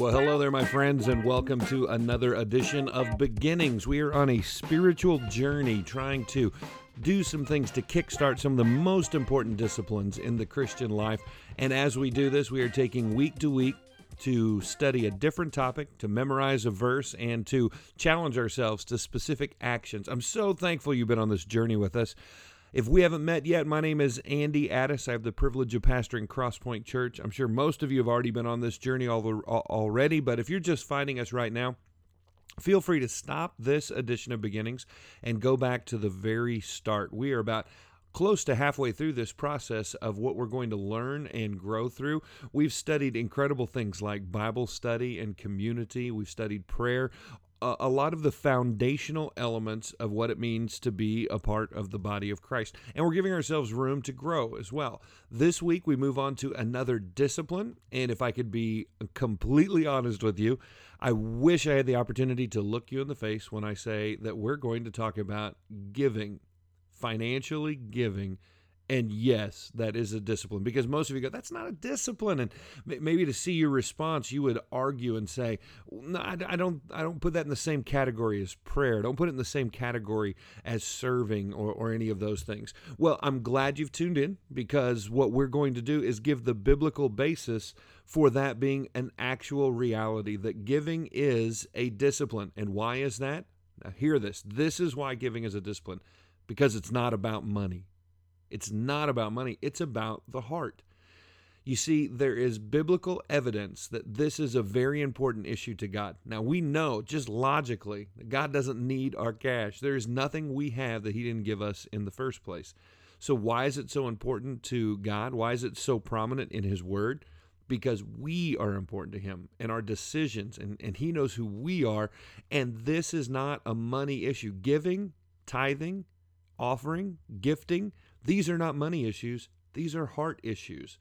Well, hello there, my friends, and welcome to another edition of Beginnings. We are on a spiritual journey trying to do some things to kickstart some of the most important disciplines in the Christian life. And as we do this, we are taking week to week to study a different topic, to memorize a verse, and to challenge ourselves to specific actions. I'm so thankful you've been on this journey with us. If we haven't met yet, my name is Andy Addis. I have the privilege of pastoring Crosspoint Church. I'm sure most of you have already been on this journey already, but if you're just finding us right now, feel free to stop this edition of Beginnings and go back to the very start. We are about close to halfway through this process of what we're going to learn and grow through. We've studied incredible things like Bible study and community, we've studied prayer, a lot of the foundational elements of what it means to be a part of the body of Christ. And we're giving ourselves room to grow as well. This week, we move on to another discipline. And if I could be completely honest with you, I wish I had the opportunity to look you in the face when I say that we're going to talk about giving, financially giving and yes, that is a discipline because most of you go, that's not a discipline. And maybe to see your response, you would argue and say, no, I don't, I don't put that in the same category as prayer. Don't put it in the same category as serving or, or any of those things. Well, I'm glad you've tuned in because what we're going to do is give the biblical basis for that being an actual reality that giving is a discipline. And why is that? Now, hear this. This is why giving is a discipline because it's not about money. It's not about money, it's about the heart. You see, there is biblical evidence that this is a very important issue to God. Now, we know just logically that God doesn't need our cash. There is nothing we have that He didn't give us in the first place. So, why is it so important to God? Why is it so prominent in His Word? Because we are important to Him and our decisions, and, and He knows who we are. And this is not a money issue. Giving, tithing, offering, gifting, these are not money issues, these are heart issues.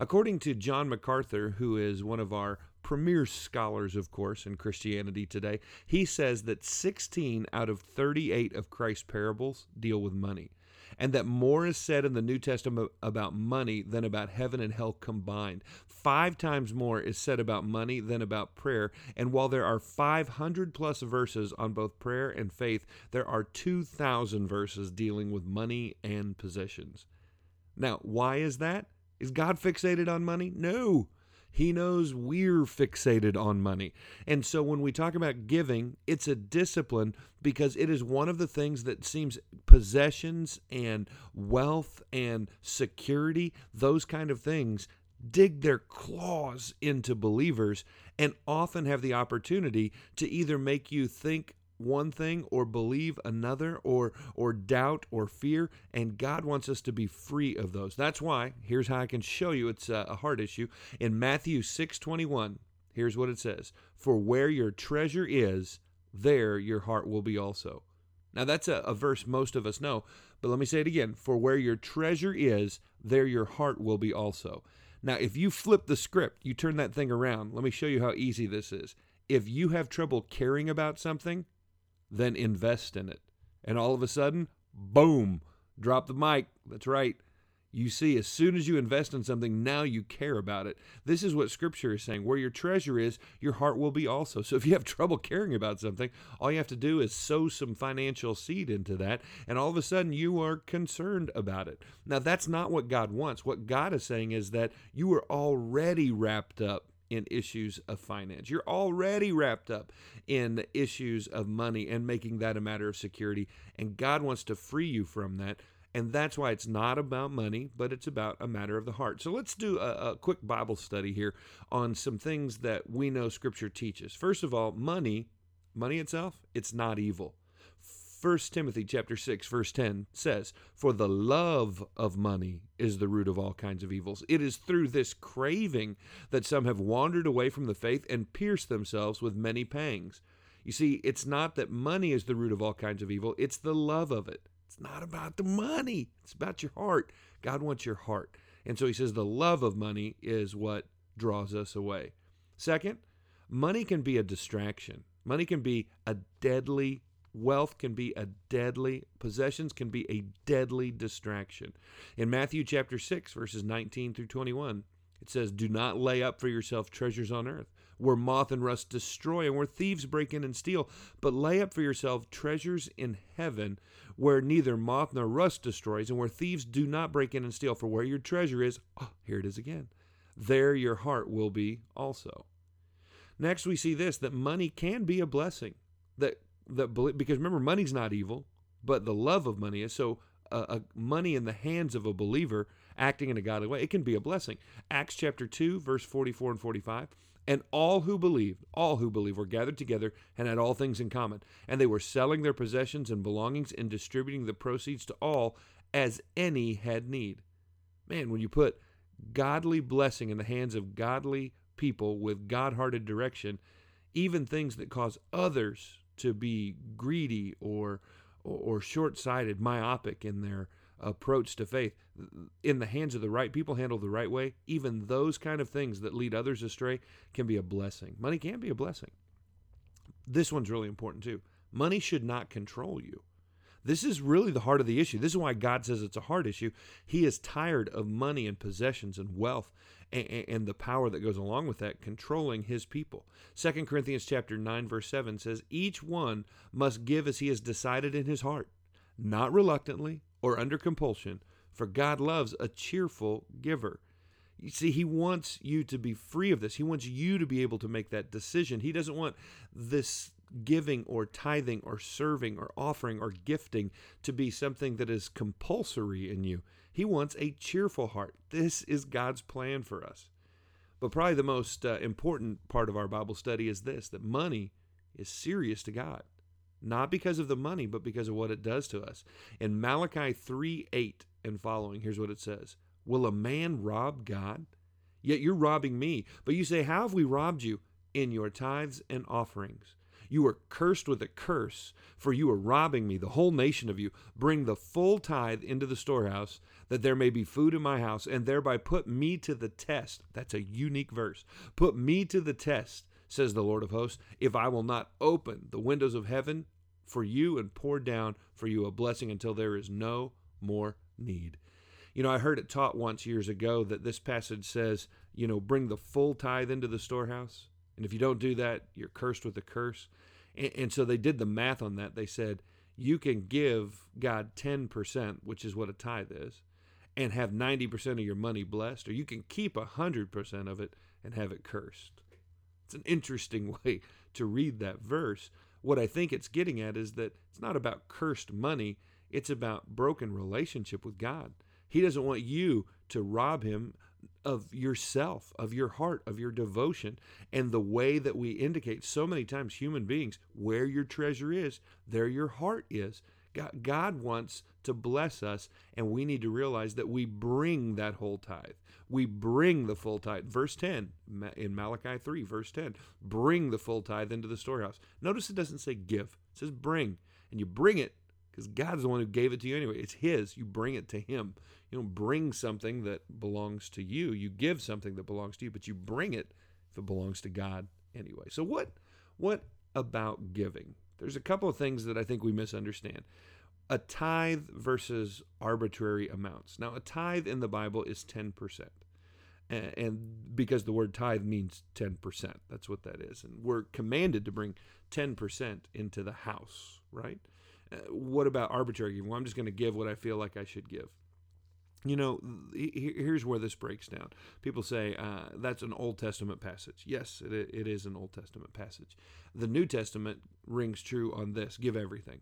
According to John MacArthur, who is one of our premier scholars, of course, in Christianity today, he says that 16 out of 38 of Christ's parables deal with money and that more is said in the New Testament about money than about heaven and hell combined. Five times more is said about money than about prayer. And while there are 500 plus verses on both prayer and faith, there are 2,000 verses dealing with money and possessions. Now, why is that? Is God fixated on money? No. He knows we're fixated on money. And so when we talk about giving, it's a discipline because it is one of the things that seems possessions and wealth and security, those kind of things, dig their claws into believers and often have the opportunity to either make you think one thing or believe another or or doubt or fear and God wants us to be free of those. That's why here's how I can show you it's a heart issue in Matthew 6:21. Here's what it says, "For where your treasure is, there your heart will be also." Now that's a, a verse most of us know, but let me say it again, "For where your treasure is, there your heart will be also." Now, if you flip the script, you turn that thing around. Let me show you how easy this is. If you have trouble caring about something, then invest in it. And all of a sudden, boom, drop the mic. That's right. You see, as soon as you invest in something, now you care about it. This is what Scripture is saying. Where your treasure is, your heart will be also. So if you have trouble caring about something, all you have to do is sow some financial seed into that, and all of a sudden you are concerned about it. Now, that's not what God wants. What God is saying is that you are already wrapped up in issues of finance. You're already wrapped up in the issues of money and making that a matter of security. And God wants to free you from that. And that's why it's not about money, but it's about a matter of the heart. So let's do a, a quick Bible study here on some things that we know Scripture teaches. First of all, money, money itself, it's not evil. 1 Timothy chapter 6 verse 10 says, "For the love of money is the root of all kinds of evils. It is through this craving that some have wandered away from the faith and pierced themselves with many pangs." You see, it's not that money is the root of all kinds of evil, it's the love of it. It's not about the money. It's about your heart. God wants your heart. And so he says the love of money is what draws us away. Second, money can be a distraction. Money can be a deadly Wealth can be a deadly, possessions can be a deadly distraction. In Matthew chapter 6, verses 19 through 21, it says, Do not lay up for yourself treasures on earth where moth and rust destroy and where thieves break in and steal. But lay up for yourself treasures in heaven where neither moth nor rust destroys and where thieves do not break in and steal. For where your treasure is, oh, here it is again, there your heart will be also. Next, we see this that money can be a blessing. That, that because remember, money's not evil, but the love of money is. So, uh, money in the hands of a believer acting in a godly way, it can be a blessing. Acts chapter 2, verse 44 and 45. And all who believed, all who believed, were gathered together and had all things in common. And they were selling their possessions and belongings and distributing the proceeds to all as any had need. Man, when you put godly blessing in the hands of godly people with God hearted direction, even things that cause others to be greedy or, or, short sighted, myopic in their approach to faith in the hands of the right people handled the right way even those kind of things that lead others astray can be a blessing. Money can be a blessing. This one's really important too. Money should not control you this is really the heart of the issue this is why god says it's a hard issue he is tired of money and possessions and wealth and, and the power that goes along with that controlling his people 2 corinthians chapter 9 verse 7 says each one must give as he has decided in his heart not reluctantly or under compulsion, for God loves a cheerful giver. You see, He wants you to be free of this. He wants you to be able to make that decision. He doesn't want this giving or tithing or serving or offering or gifting to be something that is compulsory in you. He wants a cheerful heart. This is God's plan for us. But probably the most uh, important part of our Bible study is this that money is serious to God not because of the money, but because of what it does to us. In Malachi 3 8 and following, here's what it says Will a man rob God? Yet you're robbing me. But you say, How have we robbed you? In your tithes and offerings. You are cursed with a curse, for you are robbing me, the whole nation of you. Bring the full tithe into the storehouse, that there may be food in my house, and thereby put me to the test. That's a unique verse. Put me to the test, says the Lord of hosts, if I will not open the windows of heaven for you and pour down for you a blessing until there is no more need. You know, I heard it taught once years ago that this passage says, you know, bring the full tithe into the storehouse. And if you don't do that, you're cursed with a curse. And, and so they did the math on that. They said, you can give God 10%, which is what a tithe is, and have 90% of your money blessed, or you can keep 100% of it and have it cursed. It's an interesting way to read that verse what I think it's getting at is that it's not about cursed money, it's about broken relationship with God. He doesn't want you to rob him of yourself, of your heart, of your devotion. And the way that we indicate so many times, human beings, where your treasure is, there your heart is. God, wants to bless us, and we need to realize that we bring that whole tithe. We bring the full tithe. Verse 10 in Malachi 3, verse 10 bring the full tithe into the storehouse. Notice it doesn't say give, it says bring. And you bring it because God's the one who gave it to you anyway. It's His. You bring it to Him. You don't bring something that belongs to you. You give something that belongs to you, but you bring it if it belongs to God anyway. So what what about giving? There's a couple of things that I think we misunderstand. A tithe versus arbitrary amounts. Now, a tithe in the Bible is 10%. And because the word tithe means 10%, that's what that is. And we're commanded to bring 10% into the house, right? What about arbitrary giving? Well, I'm just going to give what I feel like I should give. You know, here's where this breaks down. People say uh, that's an Old Testament passage. Yes, it, it is an Old Testament passage. The New Testament rings true on this give everything.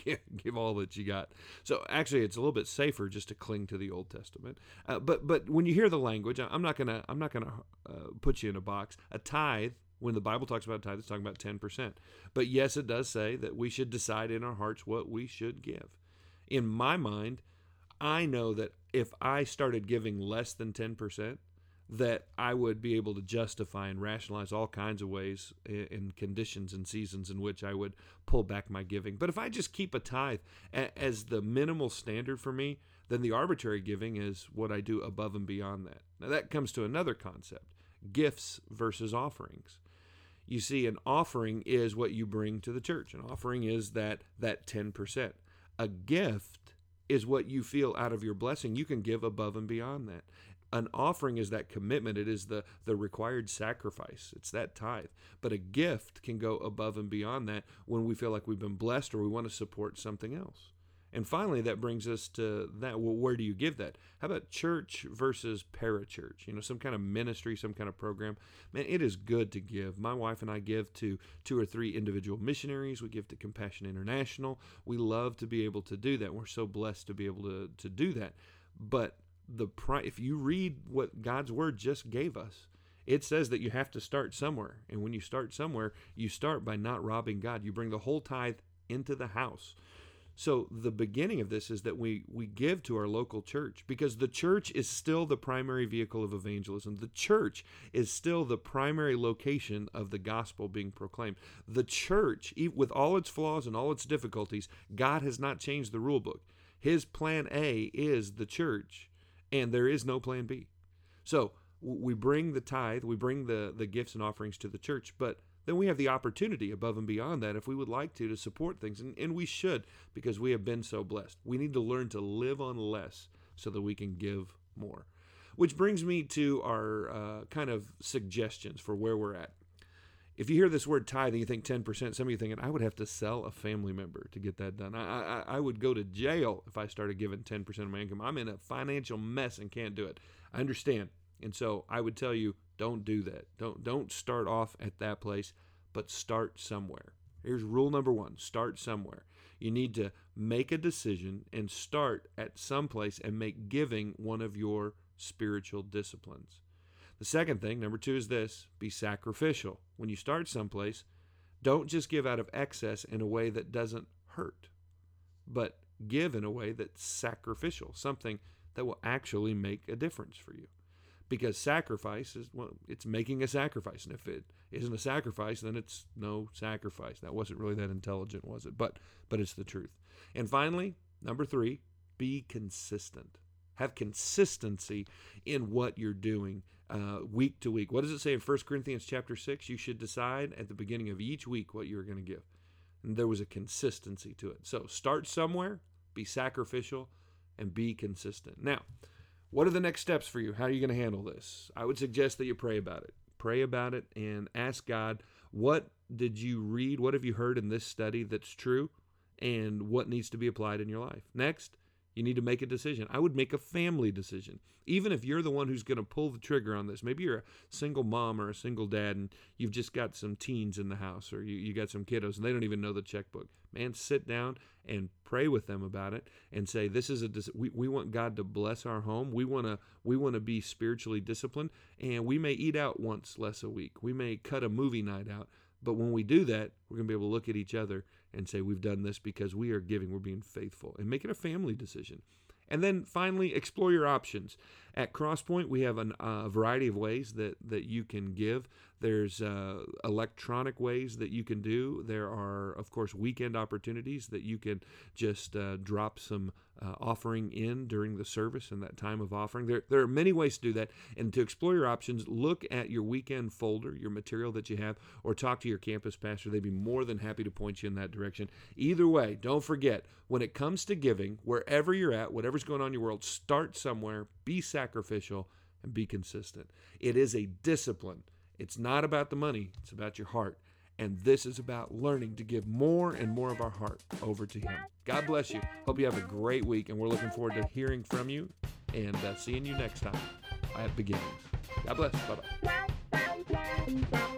give all that you got. So actually, it's a little bit safer just to cling to the Old Testament. Uh, but but when you hear the language, I'm not gonna I'm not gonna uh, put you in a box. A tithe, when the Bible talks about tithe, it's talking about ten percent. But yes, it does say that we should decide in our hearts what we should give. In my mind, I know that if I started giving less than 10%, that I would be able to justify and rationalize all kinds of ways and conditions and seasons in which I would pull back my giving. But if I just keep a tithe as the minimal standard for me, then the arbitrary giving is what I do above and beyond that. Now, that comes to another concept gifts versus offerings. You see, an offering is what you bring to the church, an offering is that, that 10%. A gift is what you feel out of your blessing. You can give above and beyond that. An offering is that commitment. It is the the required sacrifice. It's that tithe. But a gift can go above and beyond that when we feel like we've been blessed or we want to support something else. And finally, that brings us to that. Well, where do you give that? How about church versus parachurch? You know, some kind of ministry, some kind of program. Man, it is good to give. My wife and I give to two or three individual missionaries. We give to Compassion International. We love to be able to do that. We're so blessed to be able to, to do that. But the pri- if you read what God's word just gave us, it says that you have to start somewhere. And when you start somewhere, you start by not robbing God. You bring the whole tithe into the house. So the beginning of this is that we we give to our local church because the church is still the primary vehicle of evangelism. The church is still the primary location of the gospel being proclaimed. The church, with all its flaws and all its difficulties, God has not changed the rule book. His plan A is the church, and there is no plan B. So we bring the tithe, we bring the the gifts and offerings to the church, but then we have the opportunity above and beyond that if we would like to to support things and, and we should because we have been so blessed we need to learn to live on less so that we can give more which brings me to our uh, kind of suggestions for where we're at if you hear this word tithing, you think 10%. Some of you thinking, I would have to sell a family member to get that done. I, I, I would go to jail if I started giving 10% of my income. I'm in a financial mess and can't do it. I understand. And so I would tell you, don't do that. Don't don't start off at that place, but start somewhere. Here's rule number 1, start somewhere. You need to make a decision and start at some place and make giving one of your spiritual disciplines. The second thing, number 2 is this, be sacrificial. When you start someplace, don't just give out of excess in a way that doesn't hurt, but give in a way that's sacrificial, something that will actually make a difference for you because sacrifice is well it's making a sacrifice and if it isn't a sacrifice then it's no sacrifice. That wasn't really that intelligent was it? But but it's the truth. And finally number 3 be consistent. Have consistency in what you're doing uh, week to week. What does it say in 1 corinthians chapter 6 you should decide at the beginning of each week what you're going to give. And there was a consistency to it. So start somewhere be sacrificial and be consistent. Now what are the next steps for you? How are you going to handle this? I would suggest that you pray about it. Pray about it and ask God, what did you read? What have you heard in this study that's true? And what needs to be applied in your life? Next, you need to make a decision. I would make a family decision. Even if you're the one who's going to pull the trigger on this, maybe you're a single mom or a single dad and you've just got some teens in the house or you, you got some kiddos and they don't even know the checkbook. Man, sit down and pray with them about it and say, This is a we, we want God to bless our home. We wanna we wanna be spiritually disciplined and we may eat out once less a week. We may cut a movie night out. But when we do that, we're going to be able to look at each other and say, We've done this because we are giving, we're being faithful, and make it a family decision. And then finally, explore your options. At Crosspoint, we have a uh, variety of ways that, that you can give. There's uh, electronic ways that you can do. There are, of course, weekend opportunities that you can just uh, drop some uh, offering in during the service and that time of offering. There, there are many ways to do that. And to explore your options, look at your weekend folder, your material that you have, or talk to your campus pastor. They'd be more than happy to point you in that direction. Either way, don't forget when it comes to giving, wherever you're at, whatever's going on in your world, start somewhere, be sacrificial, and be consistent. It is a discipline. It's not about the money, it's about your heart. And this is about learning to give more and more of our heart over to Him. God bless you. Hope you have a great week, and we're looking forward to hearing from you and uh, seeing you next time at Beginnings. God bless. Bye bye.